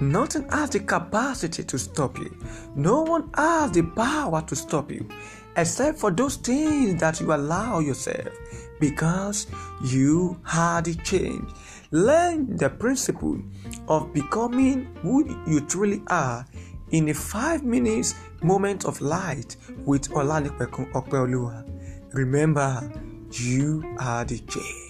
Nothing has the capacity to stop you. No one has the power to stop you except for those things that you allow yourself because you had the change. Learn the principle of becoming who you truly are in a five minutes moment of light with Olanipekun Opeoluwa. Remember, you are the change.